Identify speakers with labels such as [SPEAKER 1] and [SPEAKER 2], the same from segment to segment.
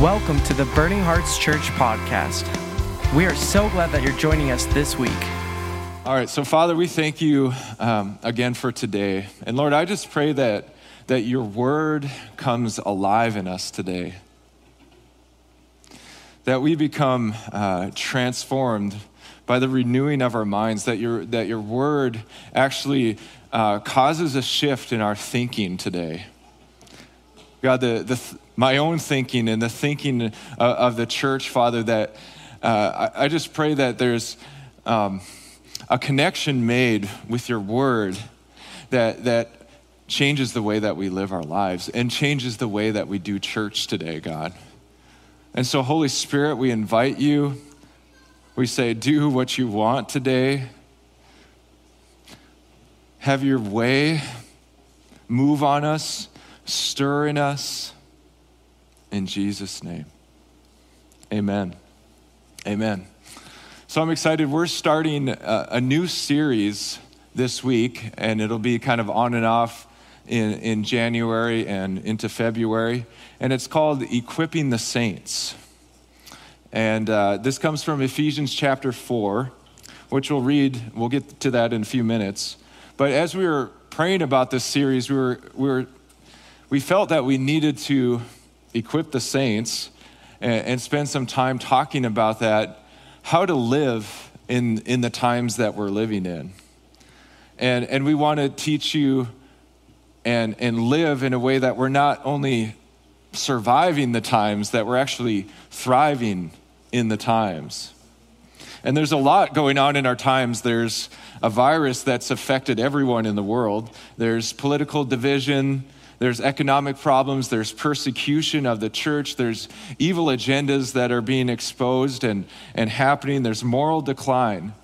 [SPEAKER 1] Welcome to the Burning Hearts Church podcast. We are so glad that you're joining us this week.
[SPEAKER 2] All right, so Father, we thank you um, again for today. And Lord, I just pray that, that your word comes alive in us today. That we become uh, transformed by the renewing of our minds, that your, that your word actually uh, causes a shift in our thinking today. God, the, the, my own thinking and the thinking of, of the church, Father, that uh, I, I, just pray that there's um, a connection made with your word that, that changes the way that we live our lives and changes the way that we do church today, God. And so, Holy Spirit, we invite you. We say, do what you want today. Have your way. Move on us stir in us. In Jesus' name. Amen. Amen. So I'm excited. We're starting a, a, new series this week, and it'll be kind of on and off in, in January and into February. And it's called Equipping the Saints. And uh, this comes from Ephesians chapter 4, which we'll read. We'll get to that in a few minutes. But as we were praying about this series, we were, we were we felt that we needed to equip the saints and, and spend some time talking about that, how to live in, in the times that we're living in. And, and we want to teach you and, and live in a way that we're not only surviving the times, that we're actually thriving in the times. And there's a lot going on in our times. There's a virus that's affected everyone in the world, there's political division, there's economic problems, there's persecution of the church, there's evil agendas that are being exposed and, and happening, there's moral decline.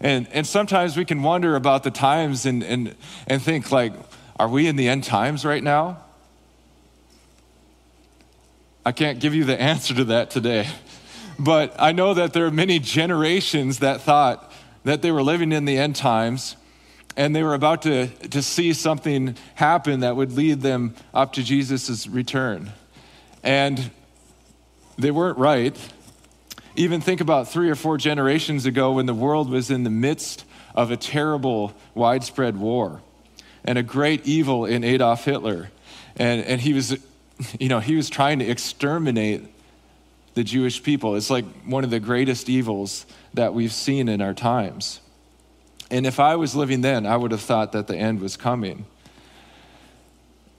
[SPEAKER 2] And, and sometimes we can wonder about the times and, and, and think, like, are we in the end times right now? I can't give you the answer to that today. But I know that there are many generations that thought that they were living in the end times and they were about to, to see something happen that would lead them up to Jesus' return. And they weren't right. Even think about three or four generations ago when the world was in the midst of a terrible, widespread war and a great evil in Adolf Hitler. And, and he was, you know, he was trying to exterminate the Jewish people. It's like one of the greatest evils that we've seen in our times. And if I was living then, I would have thought that the end was coming.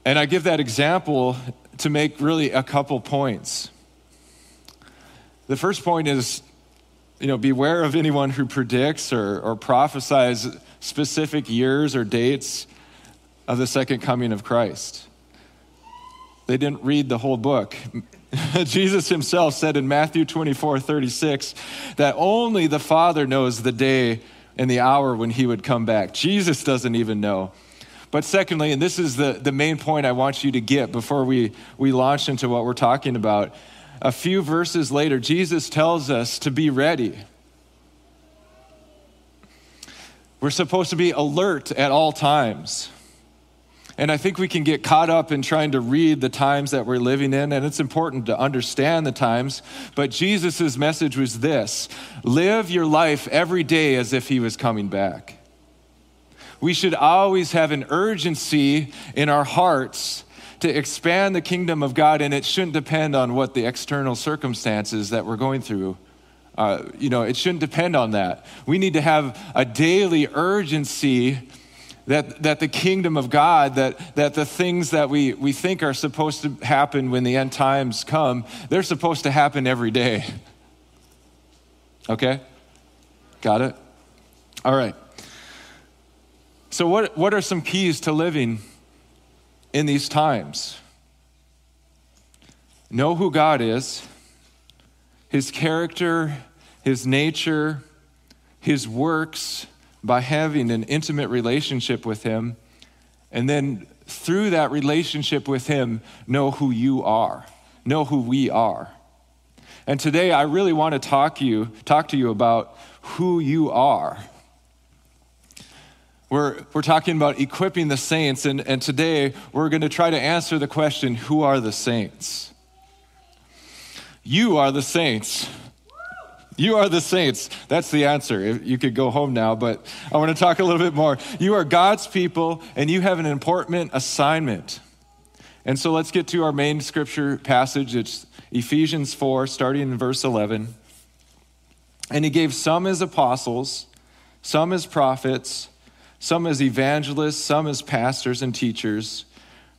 [SPEAKER 2] And I give that example to make really a couple points. The first point is, you know, beware of anyone who predicts or, or prophesies specific years or dates of the second coming of Christ. They didn't read the whole book. Jesus himself said in Matthew 24 36 that only the Father knows the day and the hour when he would come back. Jesus doesn't even know. But secondly, and this is the, the main point I want you to get before we, we launch into what we're talking about, a few verses later, Jesus tells us to be ready. We're supposed to be alert at all times. And I think we can get caught up in trying to read the times that we're living in, and it's important to understand the times. But Jesus' message was this live your life every day as if he was coming back. We should always have an urgency in our hearts to expand the kingdom of God, and it shouldn't depend on what the external circumstances that we're going through. Uh, you know, it shouldn't depend on that. We need to have a daily urgency that, that the kingdom of God, that, that the things that we, we think are supposed to happen when the end times come, they're supposed to happen every day. Okay? Got it? All right. So, what, what are some keys to living in these times? Know who God is, His character, His nature, His works by having an intimate relationship with Him, and then through that relationship with Him, know who you are, know who we are. And today, I really want to talk, you, talk to you about who you are. We're, we're talking about equipping the saints, and, and today we're going to try to answer the question who are the saints? You are the saints. You are the saints. That's the answer. You could go home now, but I want to talk a little bit more. You are God's people, and you have an important assignment. And so let's get to our main scripture passage. It's Ephesians 4, starting in verse 11. And he gave some as apostles, some as prophets, some as evangelists, some as pastors and teachers,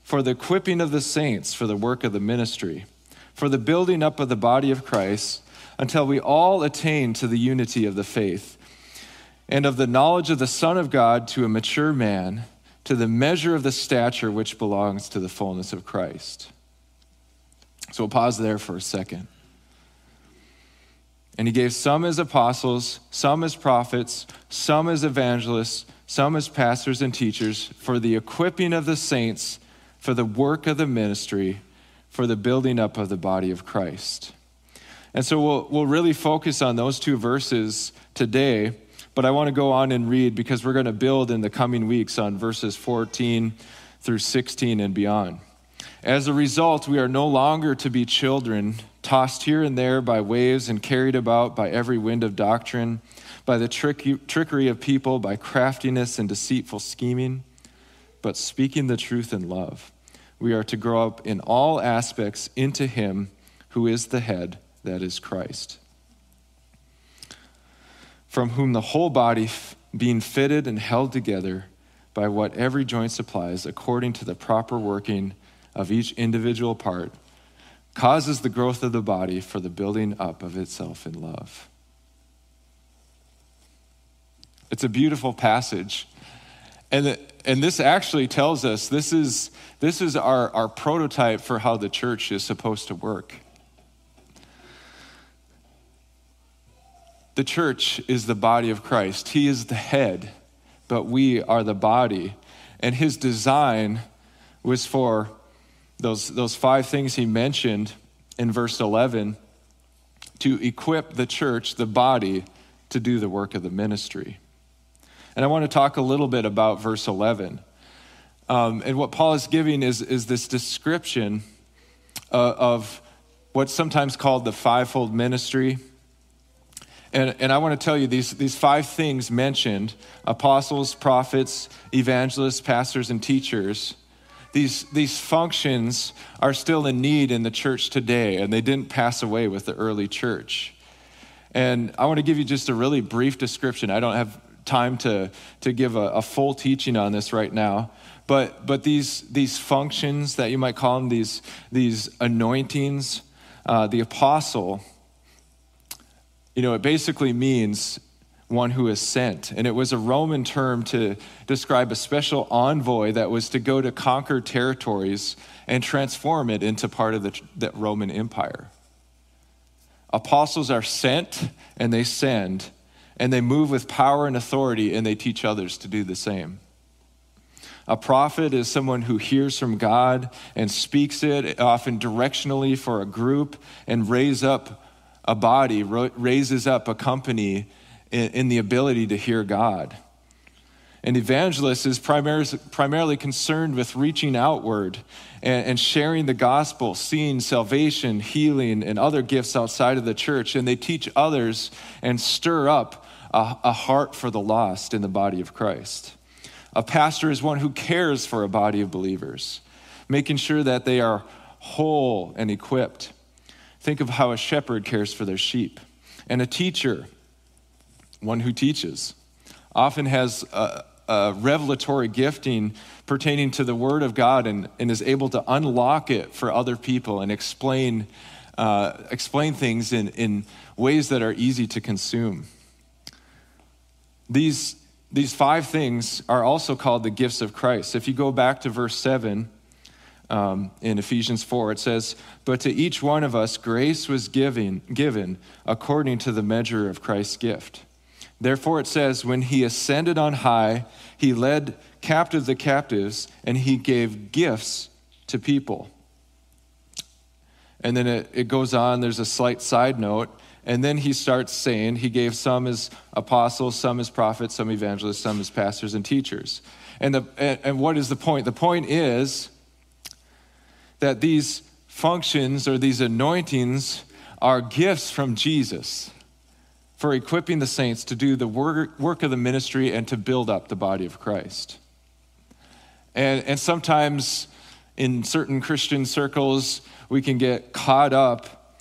[SPEAKER 2] for the equipping of the saints for the work of the ministry, for the building up of the body of Christ until we all attain to the unity of the faith and of the knowledge of the Son of God to a mature man, to the measure of the stature which belongs to the fullness of Christ. So we'll pause there for a second. And he gave some as apostles, some as prophets, some as evangelists, some as pastors and teachers for the equipping of the saints, for the work of the ministry, for the building up of the body of Christ and so we'll, we'll really focus on those two verses today, but I want to go on and read because we're going to build in the coming weeks on verses 14 through 16 and beyond. As a result, we are no longer to be children, tossed here and there by waves and carried about by every wind of doctrine, by the tricky, trickery of people, by craftiness and deceitful scheming, but speaking the truth in love. We are to grow up in all aspects into Him who is the head that is Christ, from whom the whole body, being fitted and held together by what every joint supplies, according to the proper working of each individual part, causes the growth of the body for the building up of itself in love. It's a beautiful passage. And, the, and this actually tells us this is, this is our, our prototype for how the church is supposed to work. The church is the body of Christ. He is the head, but we are the body. And his design was for those, those five things he mentioned in verse 11 to equip the church, the body, to do the work of the ministry. And I want to talk a little bit about verse 11. Um, and what Paul is giving is, is this description uh, of what's sometimes called the fivefold ministry. And, and I want to tell you these, these five things mentioned apostles, prophets, evangelists, pastors, and teachers. These, these functions are still in need in the church today, and they didn't pass away with the early church. And I want to give you just a really brief description. I don't have time to, to give a, a full teaching on this right now. But, but these, these functions that you might call them, these, these anointings, uh, the apostle, you know, it basically means one who is sent. And it was a Roman term to describe a special envoy that was to go to conquer territories and transform it into part of the, the Roman Empire. Apostles are sent and they send, and they move with power and authority, and they teach others to do the same. A prophet is someone who hears from God and speaks it, often directionally for a group, and raise up a body, raises up a company in, in the ability to hear God. An evangelist is primarily, primarily concerned with reaching outward and, and, sharing the gospel, seeing salvation, healing, and other gifts outside of the church. And they teach others and stir up a, a heart for the lost in the body of Christ. A pastor is one who cares for a body of believers, making sure that they are whole and equipped. Think of how a shepherd cares for their sheep. And a teacher, one who teaches, often has a, a revelatory gifting pertaining to the Word of God and, and, is able to unlock it for other people and explain, uh, explain things in, in ways that are easy to consume. These, these five things are also called the gifts of Christ. If you go back to verse 7, um, in Ephesians 4. It says, But to each one of us grace was given, given according to the measure of Christ's gift. Therefore, it says, When he ascended on high, he led captive the captives, and he gave gifts to people. And then it, it goes on, there's a slight side note. And then he starts saying he gave some as apostles, some as prophets, some evangelists, some as pastors and teachers. And, the, and, and what is the point? The point is that these functions or these anointings are gifts from Jesus for equipping the saints to do the work, work of the ministry and to build up the body of Christ. And, and sometimes in certain Christian circles, we can get caught up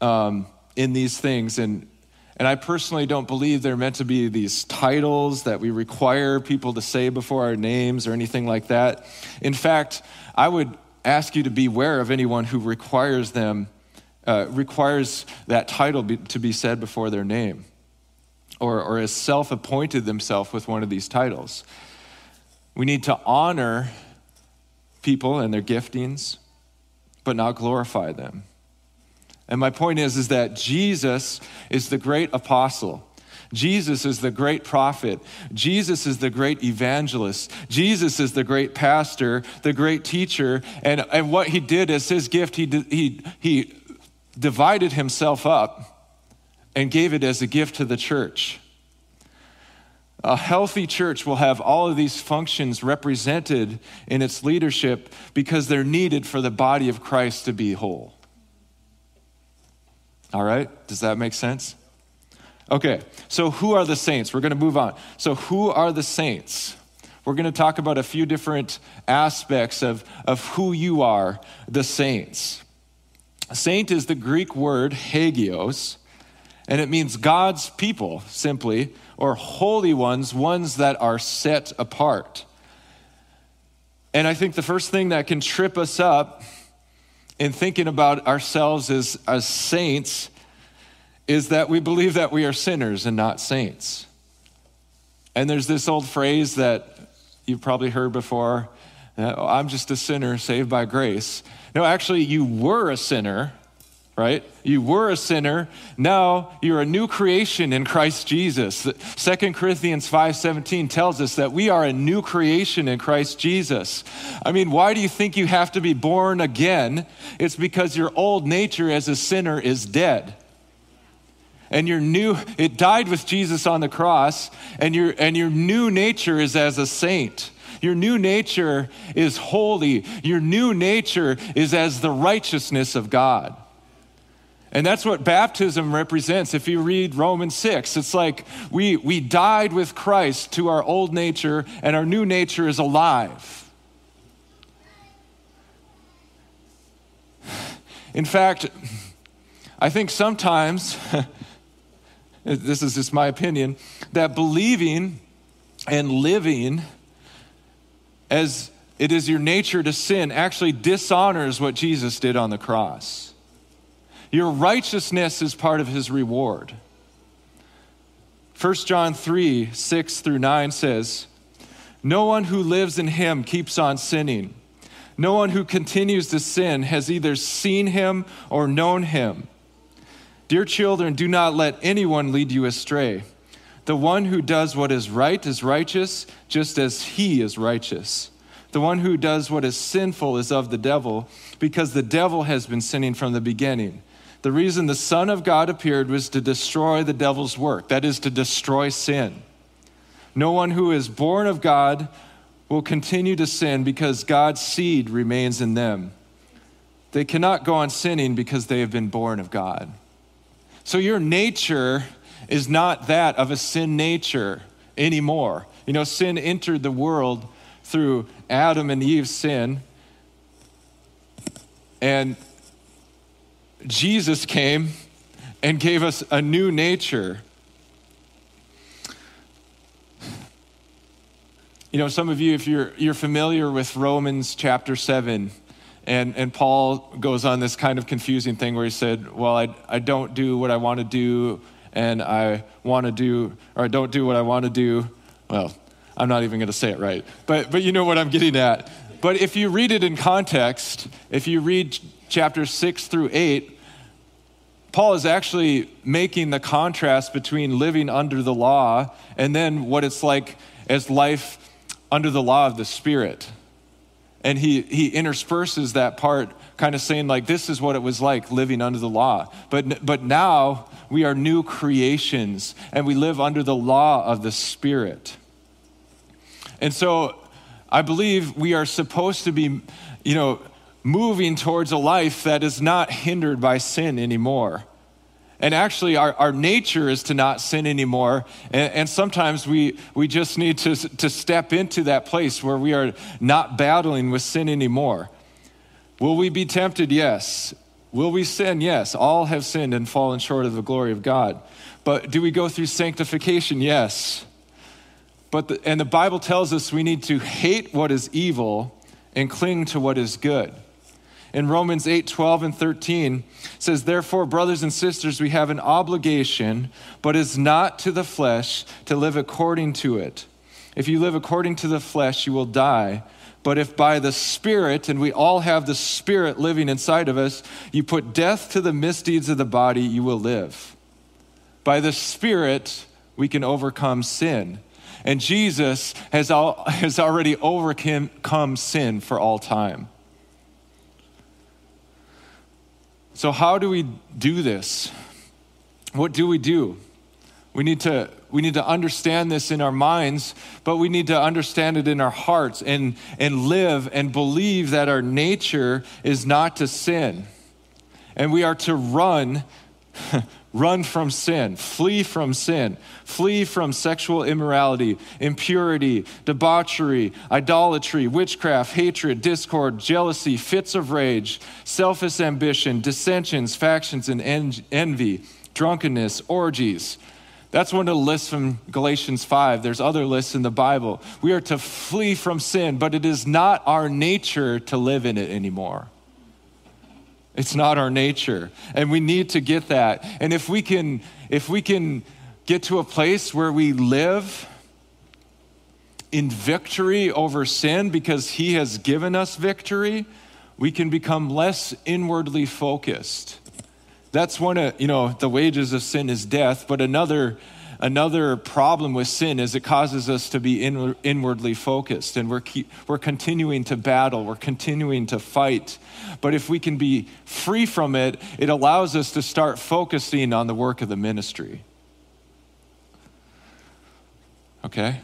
[SPEAKER 2] um, in these things. And, and I personally don't believe they're meant to be these titles that we require people to say before our names or anything like that. In fact, I would ask you to beware of anyone who requires them, uh, requires that title be, to be said before their name or, or has self appointed themselves with one of these titles. We need to honor people and their giftings, but not glorify them. And my point is, is that Jesus is the great apostle. Jesus is the great prophet. Jesus is the great evangelist. Jesus is the great pastor, the great teacher. And, and what he did as his gift, he, he, he divided himself up and gave it as a gift to the church. A healthy church will have all of these functions represented in its leadership because they're needed for the body of Christ to be whole. All right? Does that make sense? Okay, so who are the saints? We're going to move on. So, who are the saints? We're going to talk about a few different aspects of, of who you are, the saints. Saint is the Greek word hagios, and it means God's people, simply, or holy ones, ones that are set apart. And I think the first thing that can trip us up in thinking about ourselves as, as saints is that we believe that we are sinners and not saints. And there's this old phrase that you've probably heard before uh, oh, I'm just a sinner saved by grace. No, actually, you were a sinner right? You were a sinner. Now you're a new creation in Christ Jesus. 2 Corinthians 5:17 tells us that we are a new creation in Christ Jesus. I mean, why do you think you have to be born again? It's because your old nature as a sinner is dead. And your new it died with Jesus on the cross and your and your new nature is as a saint. Your new nature is holy. Your new nature is as the righteousness of God. And that's what baptism represents. If you read Romans 6, it's like we, we died with Christ to our old nature, and our new nature is alive. In fact, I think sometimes, this is just my opinion, that believing and living as it is your nature to sin actually dishonors what Jesus did on the cross. Your righteousness is part of his reward. 1 John 3 6 through 9 says, No one who lives in him keeps on sinning. No one who continues to sin has either seen him or known him. Dear children, do not let anyone lead you astray. The one who does what is right is righteous, just as he is righteous. The one who does what is sinful is of the devil, because the devil has been sinning from the beginning. The reason the Son of God appeared was to destroy the devil's work, that is, to destroy sin. No one who is born of God will continue to sin because God's seed remains in them. They cannot go on sinning because they have been born of God. So your nature is not that of a sin nature anymore. You know, sin entered the world through Adam and Eve's sin. And Jesus came and gave us a new nature. You know, some of you, if you're, you're familiar with Romans chapter 7, and, and Paul goes on this kind of confusing thing where he said, Well, I, I don't do what I want to do, and I want to do, or I don't do what I want to do. Well, I'm not even going to say it right, but, but you know what I'm getting at. But if you read it in context, if you read chapters 6 through 8, Paul is actually making the contrast between living under the law and then what it's like as life under the law of the Spirit. And he, he intersperses that part, kind of saying, like, this is what it was like living under the law. But, but now we are new creations and we live under the law of the Spirit. And so I believe we are supposed to be, you know, moving towards a life that is not hindered by sin anymore. And actually, our, our nature is to not sin anymore. And, and, sometimes we, we just need to, to step into that place where we are not battling with sin anymore. Will we be tempted? Yes. Will we sin? Yes. All have sinned and fallen short of the glory of God. But do we go through sanctification? Yes. But the, and the Bible tells us we need to hate what is evil and cling to what is good in Romans 8 12 and 13 says, Therefore, brothers and sisters, we have an obligation, but is not to the flesh, to live according to it. If you live according to the flesh, you will die. But if by the Spirit, and we all have the Spirit living inside of us, you put death to the misdeeds of the body, you will live. By the Spirit, we can overcome sin. And Jesus has, all, has already overcome sin for all time. So, how do we do this? What do we do? We need to we need to understand this in our minds, but we need to understand it in our hearts and, and live and believe that our nature is not to sin. And we are to run Run from sin, flee from sin, flee from sexual immorality, impurity, debauchery, idolatry, witchcraft, hatred, discord, jealousy, fits of rage, selfish ambition, dissensions, factions, and en- envy, drunkenness, orgies. That's one of the lists from Galatians 5. There's other lists in the Bible. We are to flee from sin, but it is not our nature to live in it anymore. It's not our nature. And we need to get that. And if we can if we can get to a place where we live in victory over sin because he has given us victory, we can become less inwardly focused. That's one of, you know, the wages of sin is death, but another another problem with sin is it causes us to be in, inwardly focused and we're, keep, we're continuing to battle, we're continuing to fight. But if we can be free from it, it allows us to start focusing on the work of the ministry. Okay?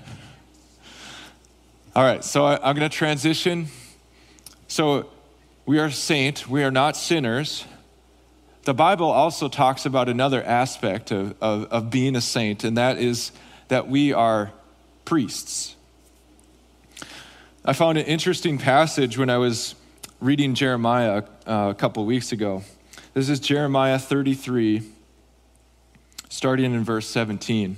[SPEAKER 2] All right, so I, I'm going to transition. So we are saint, we are not sinners. The Bible also talks about another aspect of, of, of, being a saint, and that is that we are priests. I found an interesting passage when I was reading Jeremiah uh, a couple weeks ago. This is Jeremiah 33, starting in verse 17.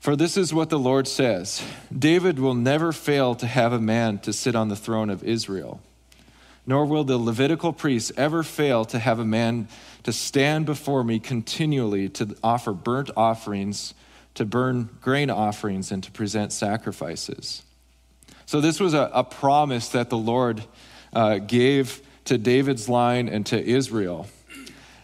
[SPEAKER 2] For this is what the Lord says David will never fail to have a man to sit on the throne of Israel nor will the Levitical priests ever fail to have a man to stand before me continually to offer burnt offerings, to burn grain offerings, and to present sacrifices. So, this was a, a promise that the Lord uh, gave to David's line and to Israel.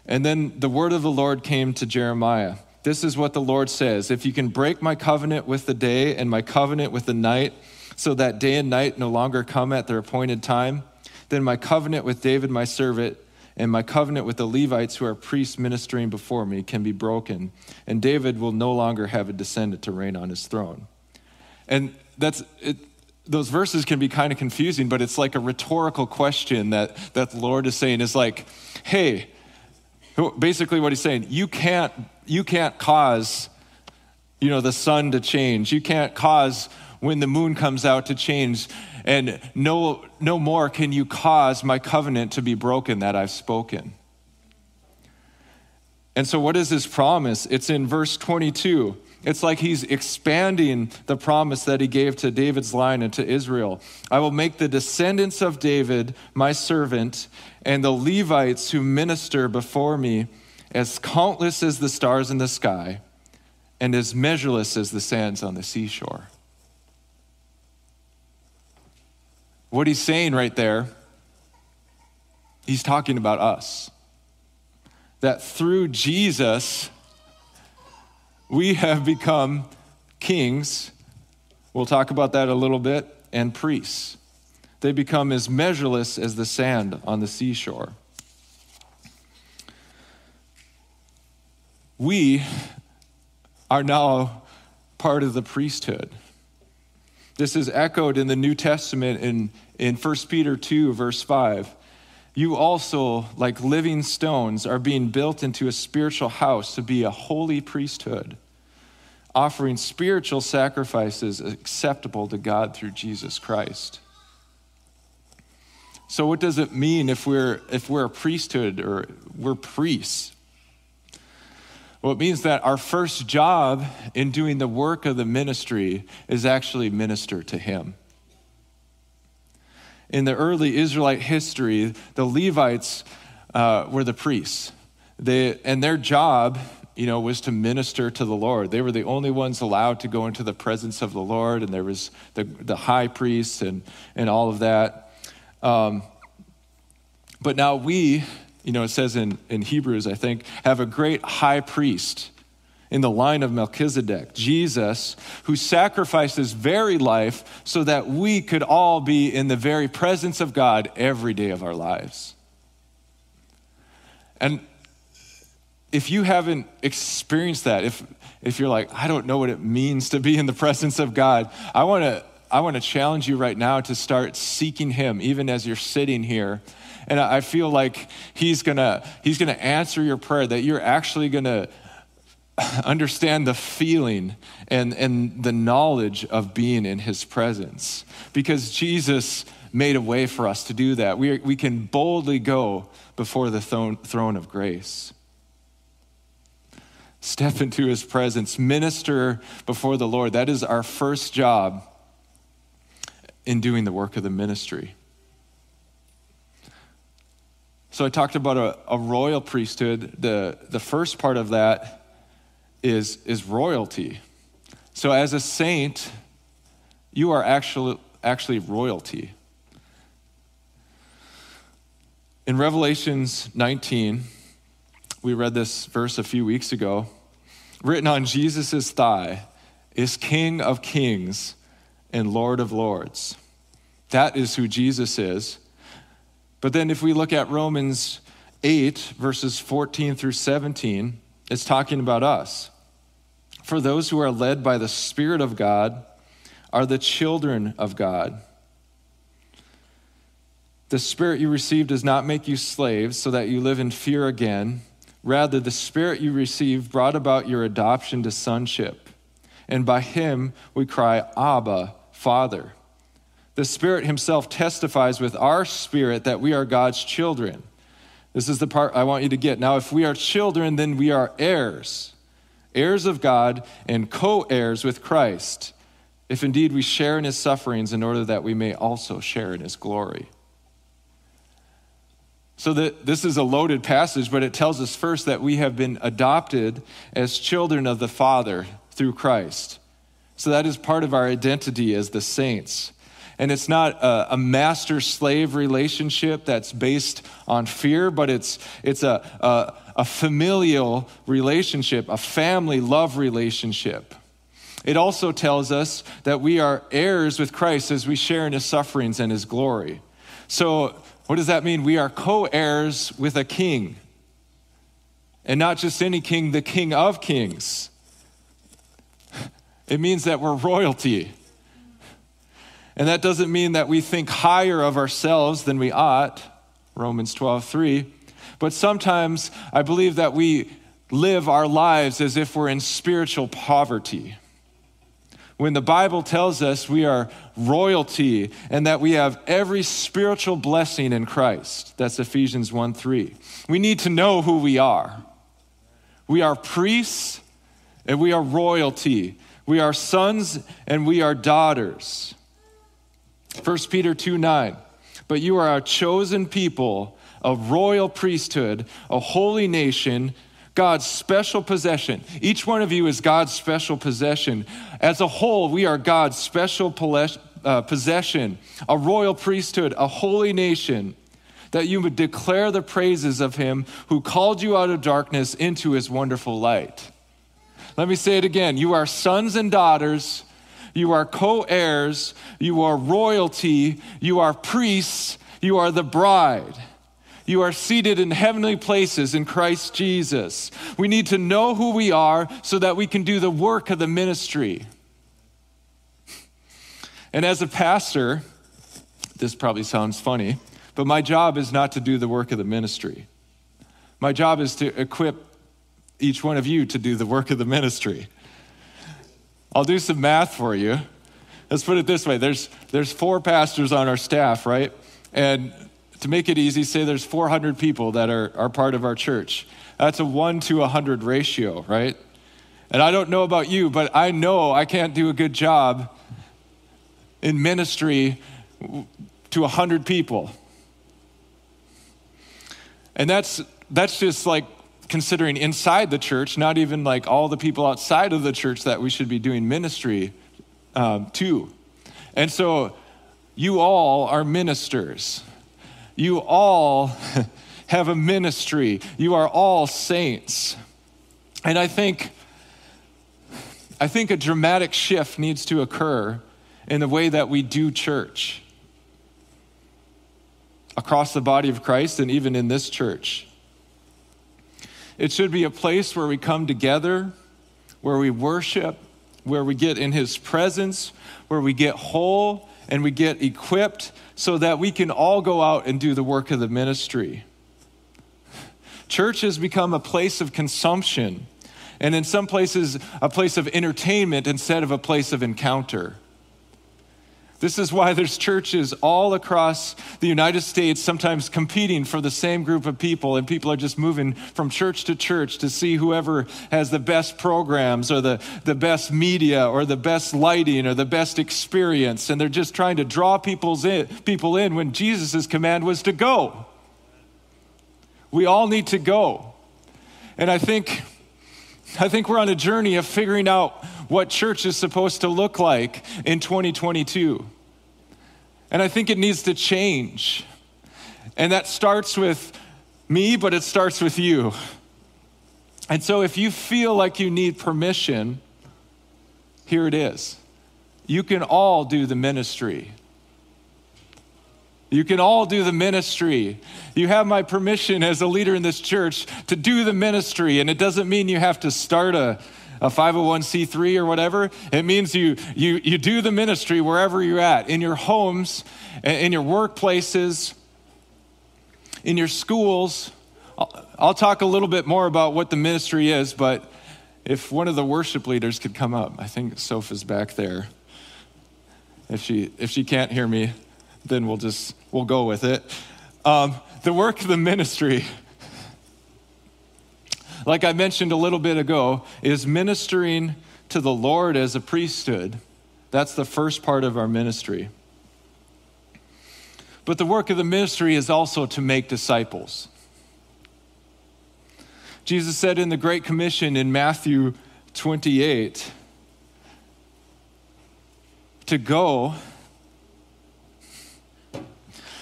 [SPEAKER 2] And then the word of the Lord came to Jeremiah. This is what the Lord says If you can break my covenant with the day and my covenant with the night, so that day and night no longer come at their appointed time, then my covenant with David, my servant, and my covenant with the Levites who are priests ministering before me can be broken, and David will no longer have a descendant to reign on his throne. And that's it, those verses can be kind of confusing, but it's like a rhetorical question that, that the Lord is saying is like, hey, basically what he's saying, you can't, you can't cause, you know, the sun to change. You can't cause when the moon comes out to change and no, no more can you cause my covenant to be broken that I've spoken. And so, what is his promise? It's in verse 22. It's like he's expanding the promise that he gave to David's line and to Israel. I will make the descendants of David my servant, and the Levites who minister before me as countless as the stars in the sky, and as measureless as the sands on the seashore. What he's saying right there, he's talking about us. That through Jesus, we have become kings. We'll talk about that a little bit, and priests. They become as measureless as the sand on the seashore. We are now part of the priesthood. This is echoed in the New Testament in, in 1 Peter 2, verse 5. you also, like living stones, are being built into a spiritual house to be a holy priesthood, offering spiritual sacrifices acceptable to God through Jesus Christ. So, what does it mean if we're, if we're a priesthood or we're priests? Well, it means that our first job in doing the work of the ministry is actually minister to Him. In the early Israelite history, the Levites uh, were the priests. They, and their job, you know, was to minister to the Lord. They were the only ones allowed to go into the presence of the Lord, and there was the, the high priest and, and all of that. Um, but now we, you know, it says in, in Hebrews, I think, have a great high priest in the line of Melchizedek, Jesus, who sacrificed his very life so that we could all be in the very presence of God every day of our lives. And if you haven't experienced that, if, if you're like, I don't know what it means to be in the presence of God, I want to I want to challenge you right now to start seeking Him, even as you're sitting here. And I feel like He's gonna He's gonna answer your prayer. That you're actually gonna understand the feeling and, and the knowledge of being in His presence, because Jesus made a way for us to do that. We, we can boldly go before the throne, throne of grace. Step into his presence, minister before the Lord. That is our first job in doing the work of the ministry. So I talked about a, a royal priesthood. The, the first part of that is, is royalty. So as a saint, you are actually, actually royalty. In Revelations 19, we read this verse a few weeks ago. Written on Jesus' thigh is King of Kings and Lord of Lords. That is who Jesus is. But then if we look at Romans 8, verses 14 through 17, it's talking about us. For those who are led by the Spirit of God are the children of God. The Spirit you received does not make you slaves so that you live in fear again. Rather, the Spirit you received brought about your adoption to sonship. And by him we cry, Abba, Father. The Spirit Himself testifies with our spirit that we are God's children. This is the part I want you to get. Now, if we are children, then we are heirs, heirs of God and co heirs with Christ, if indeed we share in His sufferings in order that we may also share in His glory. So that this is a loaded passage, but it tells us first that we have been adopted as children of the Father through Christ. So that is part of our identity as the saints. And it's not a, a master slave relationship that's based on fear, but it's, it's a, a, a familial relationship, a family love relationship. It also tells us that we are heirs with Christ as we share in his sufferings and his glory. So, what does that mean? We are co heirs with a king. And not just any king, the king of kings. It means that we're royalty. And that doesn't mean that we think higher of ourselves than we ought, Romans 12, 3. But sometimes I believe that we live our lives as if we're in spiritual poverty. When the Bible tells us we are royalty and that we have every spiritual blessing in Christ, that's Ephesians 1 3. We need to know who we are. We are priests and we are royalty. We are sons and we are daughters. 1 Peter 2 9. But you are a chosen people, a royal priesthood, a holy nation, God's special possession. Each one of you is God's special possession. As a whole, we are God's special uh, possession, a royal priesthood, a holy nation, that you would declare the praises of him who called you out of darkness into his wonderful light. Let me say it again. You are sons and daughters. You are co heirs. You are royalty. You are priests. You are the bride. You are seated in heavenly places in Christ Jesus. We need to know who we are so that we can do the work of the ministry. And as a pastor, this probably sounds funny, But my job is not to do the work of the ministry. My job is to equip each one of you to do the work of the ministry. I'll do some math for you. Let's put it this way there's, there's four pastors on our staff, right? And to make it easy, say there's 400 people that are, are part of our church. That's a 1 to 100 ratio, right? And I don't know about you, but I know I can't do a good job in ministry to 100 people. And that's, that's just like considering inside the church, not even like all the people outside of the church that we should be doing ministry um, to. And so you all are ministers. You all have a ministry. You are all saints. And I think I think a dramatic shift needs to occur in the way that we do church across the body of Christ and even in this church. It should be a place where we come together, where we worship, where we get in His presence, where we get whole and we get equipped so that we can all go out and do the work of the ministry. Church has become a place of consumption, and in some places, a place of entertainment instead of a place of encounter. This is why there's churches all across the United States, sometimes competing for the same group of people, and people are just moving from church to church to see whoever has the best programs or the, the best media or the best lighting or the best experience. And they're just trying to draw people's in, people in when Jesus' command was to go. We all need to go. And I think, I think we're on a journey of figuring out what church is supposed to look like in 2022. And I think it needs to change. And that starts with me, but it starts with you. And so if you feel like you need permission, here it is. You can all do the ministry. You can all do the ministry. You have my permission as a leader in this church to do the ministry, and it doesn't mean you have to start a a 501c3 or whatever. It means you, you, you do the ministry wherever you're at, in your homes, in your workplaces, in your schools. I'll, I'll talk a little bit more about what the ministry is, but if one of the worship leaders could come up, I think Sopha's back there. If she, if she can't hear me, then we'll just, we'll go with it. Um, the work of the ministry like I mentioned a little bit ago, is ministering to the Lord as a priesthood. That's the first part of our ministry. But the work of the ministry is also to make disciples. Jesus said in the Great Commission in Matthew 28 to go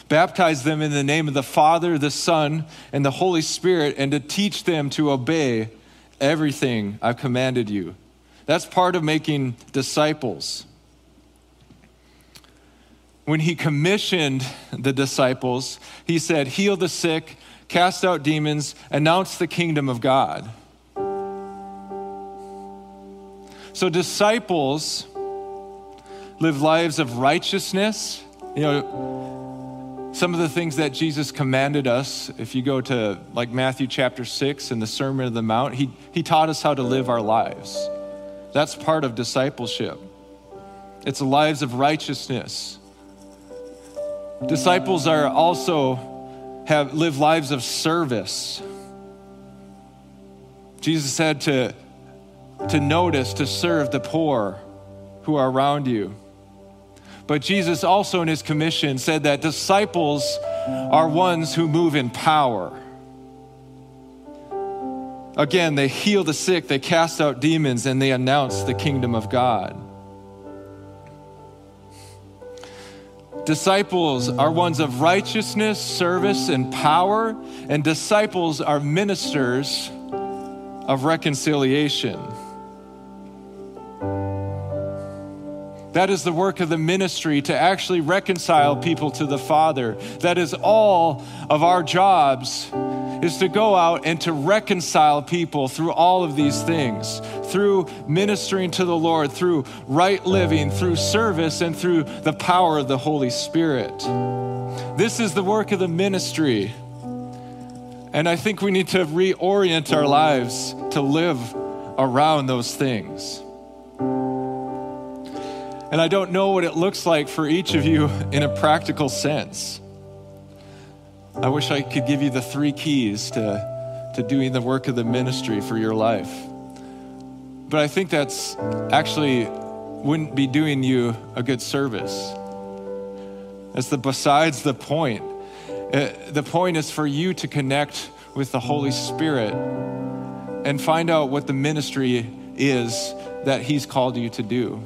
[SPEAKER 2] Baptize them in the name of the Father, the Son, and the Holy Spirit, and to teach them to obey everything I've commanded you. That's part of making disciples. When he commissioned the disciples, he said, Heal the sick, cast out demons, announce the kingdom of God. So, disciples live lives of righteousness. You know, some of the things that Jesus commanded us, if you go to like Matthew chapter 6 and the Sermon of the Mount, he, he taught us how to live our lives. That's part of discipleship. It's lives of righteousness. Disciples are also have live lives of service. Jesus said to, to notice, to serve the poor who are around you. But Jesus also in his commission said that disciples are ones who move in power. Again, they heal the sick, they cast out demons, and they announce the kingdom of God. Disciples are ones of righteousness, service, and power, and disciples are ministers of reconciliation. That is the work of the ministry to actually reconcile people to the Father. That is all of our jobs is to go out and to reconcile people through all of these things, through ministering to the Lord, through right living, through service, and through the power of the Holy Spirit. This is the work of the ministry. And I think we need to reorient our lives to live around those things. And I don't know what it looks like for each of you in a practical sense. I wish I could give you the three keys to, to doing the work of the ministry for your life. But I think that's actually wouldn't be doing you a good service. That's the besides the point. Uh, the point is for you to connect with the Holy Spirit and find out what the ministry is that He's called you to do.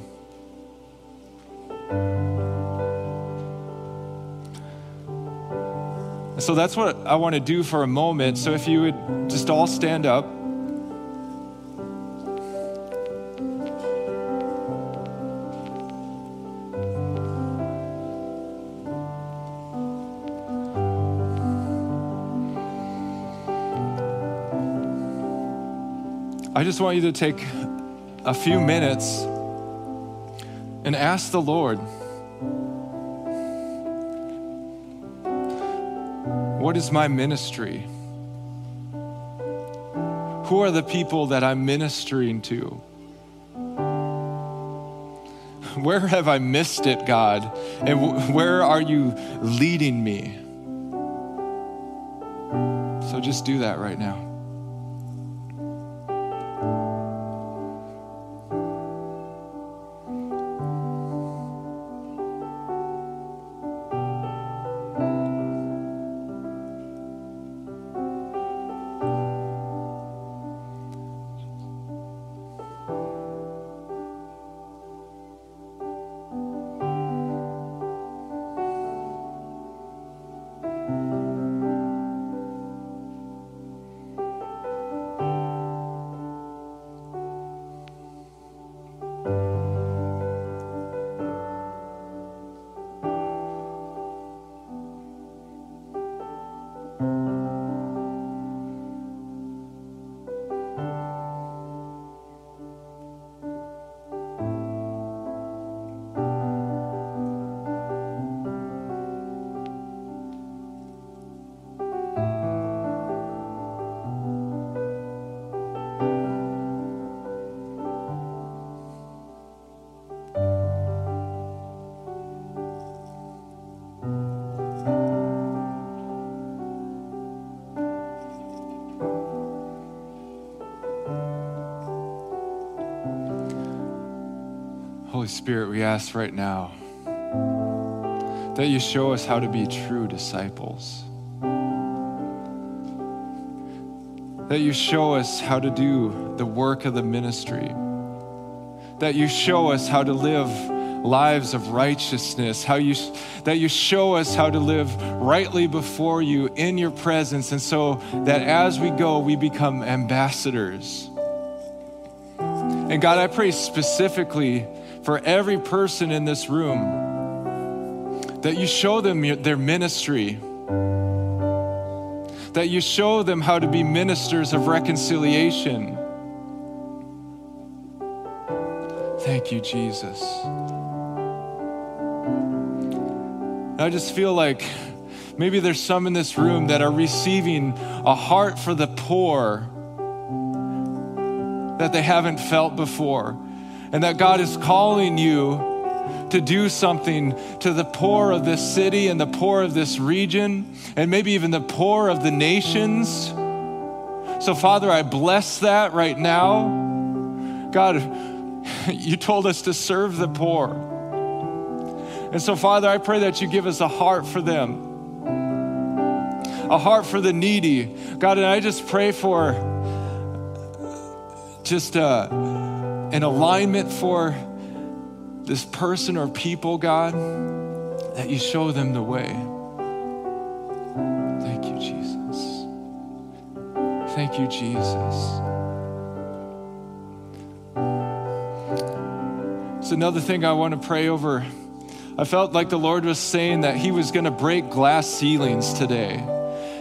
[SPEAKER 2] So that's what I want to do for a moment. So if you would just all stand up. I just want you to take a few minutes and ask the Lord, What is my ministry? Who are the people that I'm ministering to? Where have I missed it, God? And where are you leading me? So just do that right now. Holy Spirit, we ask right now that you show us how to be true disciples. That you show us how to do the work of the ministry. That you show us how to live lives of righteousness, how you, that you show us how to live rightly before you in your presence, and so that as we go, we become ambassadors. And God, I pray specifically for every person in this room that you show them their ministry, that you show them how to be ministers of reconciliation. Thank you, Jesus. I just feel like maybe there's some in this room that are receiving a heart for the poor that they haven't felt before and that God is calling you to do something to the poor of this city and the poor of this region, and maybe even the poor of the nations. So, Father, I bless that right now. God, you told us to serve the poor. And so, Father, I pray that you give us a heart for them, a heart for the needy. God, and I just pray for just uh, an alignment for this person or people, God, that you show them the way. Thank you, Jesus. Thank you, Jesus. It's another thing I want to pray over. I felt like the Lord was saying that He was going to break glass ceilings today.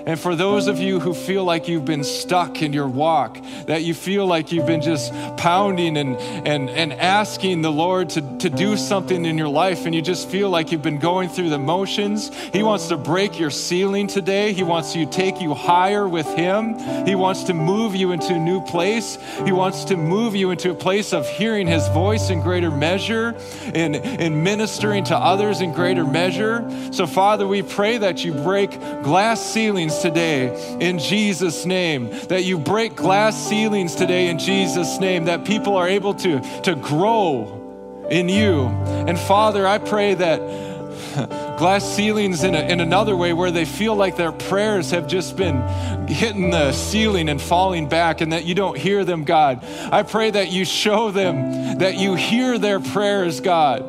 [SPEAKER 2] And for those of you who feel like you've been stuck in your walk, that you feel like you've been just pounding and, and, and asking the Lord to, to do something in your life, and you just feel like you've been going through the motions, He wants to break your ceiling today. He wants to take you higher with Him. He wants to move you into a new place. He wants to move you into a place of hearing His voice in greater measure and, and ministering to others in greater measure. So, Father, we pray that you break glass ceilings today in Jesus' name, that you break glass ceilings today in Jesus' name, that people are able to, to grow in you. And Father, I pray that glass ceilings in, a, in another way where they feel like their prayers have just been hitting the ceiling and falling back and that you don't hear them, God. I pray that you show them that you hear their prayers, God.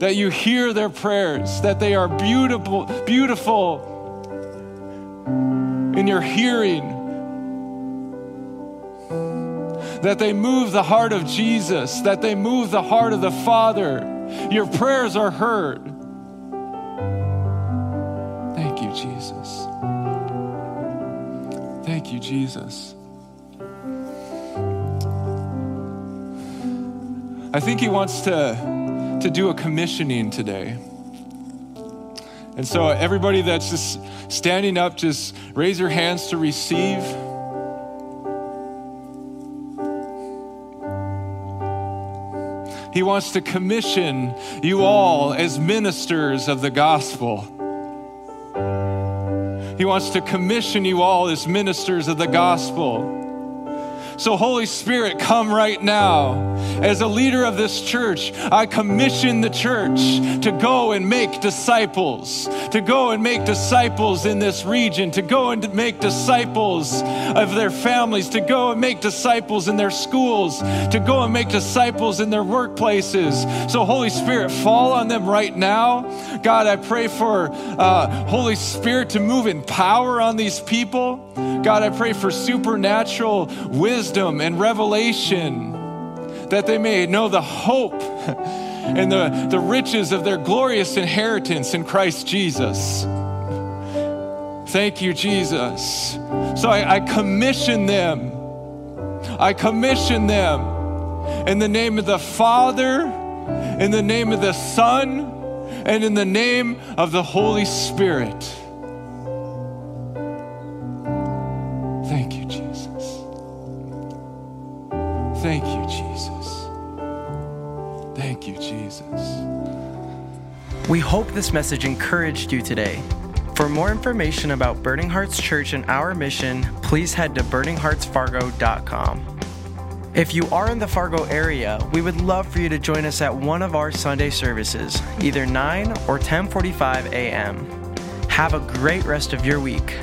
[SPEAKER 2] That you hear their prayers, that they are beautiful, beautiful in your hearing. That they move the heart of Jesus, that they move the heart of the Father. Your prayers are heard. Thank you, Jesus. Thank you, Jesus. I think He wants to, to do a commissioning today. And so, everybody that's just standing up, just raise your hands to receive. He wants to commission you all as ministers of the gospel. He wants to commission you all as ministers of the gospel. So, Holy Spirit, come right now. As a leader of this church, I commission the church to go and make disciples, to go and make disciples in this region, to go and make disciples of their families, to go and make disciples in their schools, to go and make disciples in their workplaces. So, Holy Spirit, fall on them right now. God, I pray for uh, Holy Spirit to move in power on these people. God, I pray for supernatural wisdom and revelation that they may know the hope and the, the riches of their glorious inheritance in Christ Jesus. Thank you, Jesus. So I, I commission them. I commission them in the name of the Father, in the name of the Son, and in the name of the Holy Spirit. Thank you, Thank you, Jesus. Thank you, Jesus.
[SPEAKER 1] We hope this message encouraged you today. For more information about Burning Hearts Church and our mission, please head to burningheartsfargo.com. If you are in the Fargo area, we would love for you to join us at one of our Sunday services, either 9 or 10:45 a.m. Have a great rest of your week.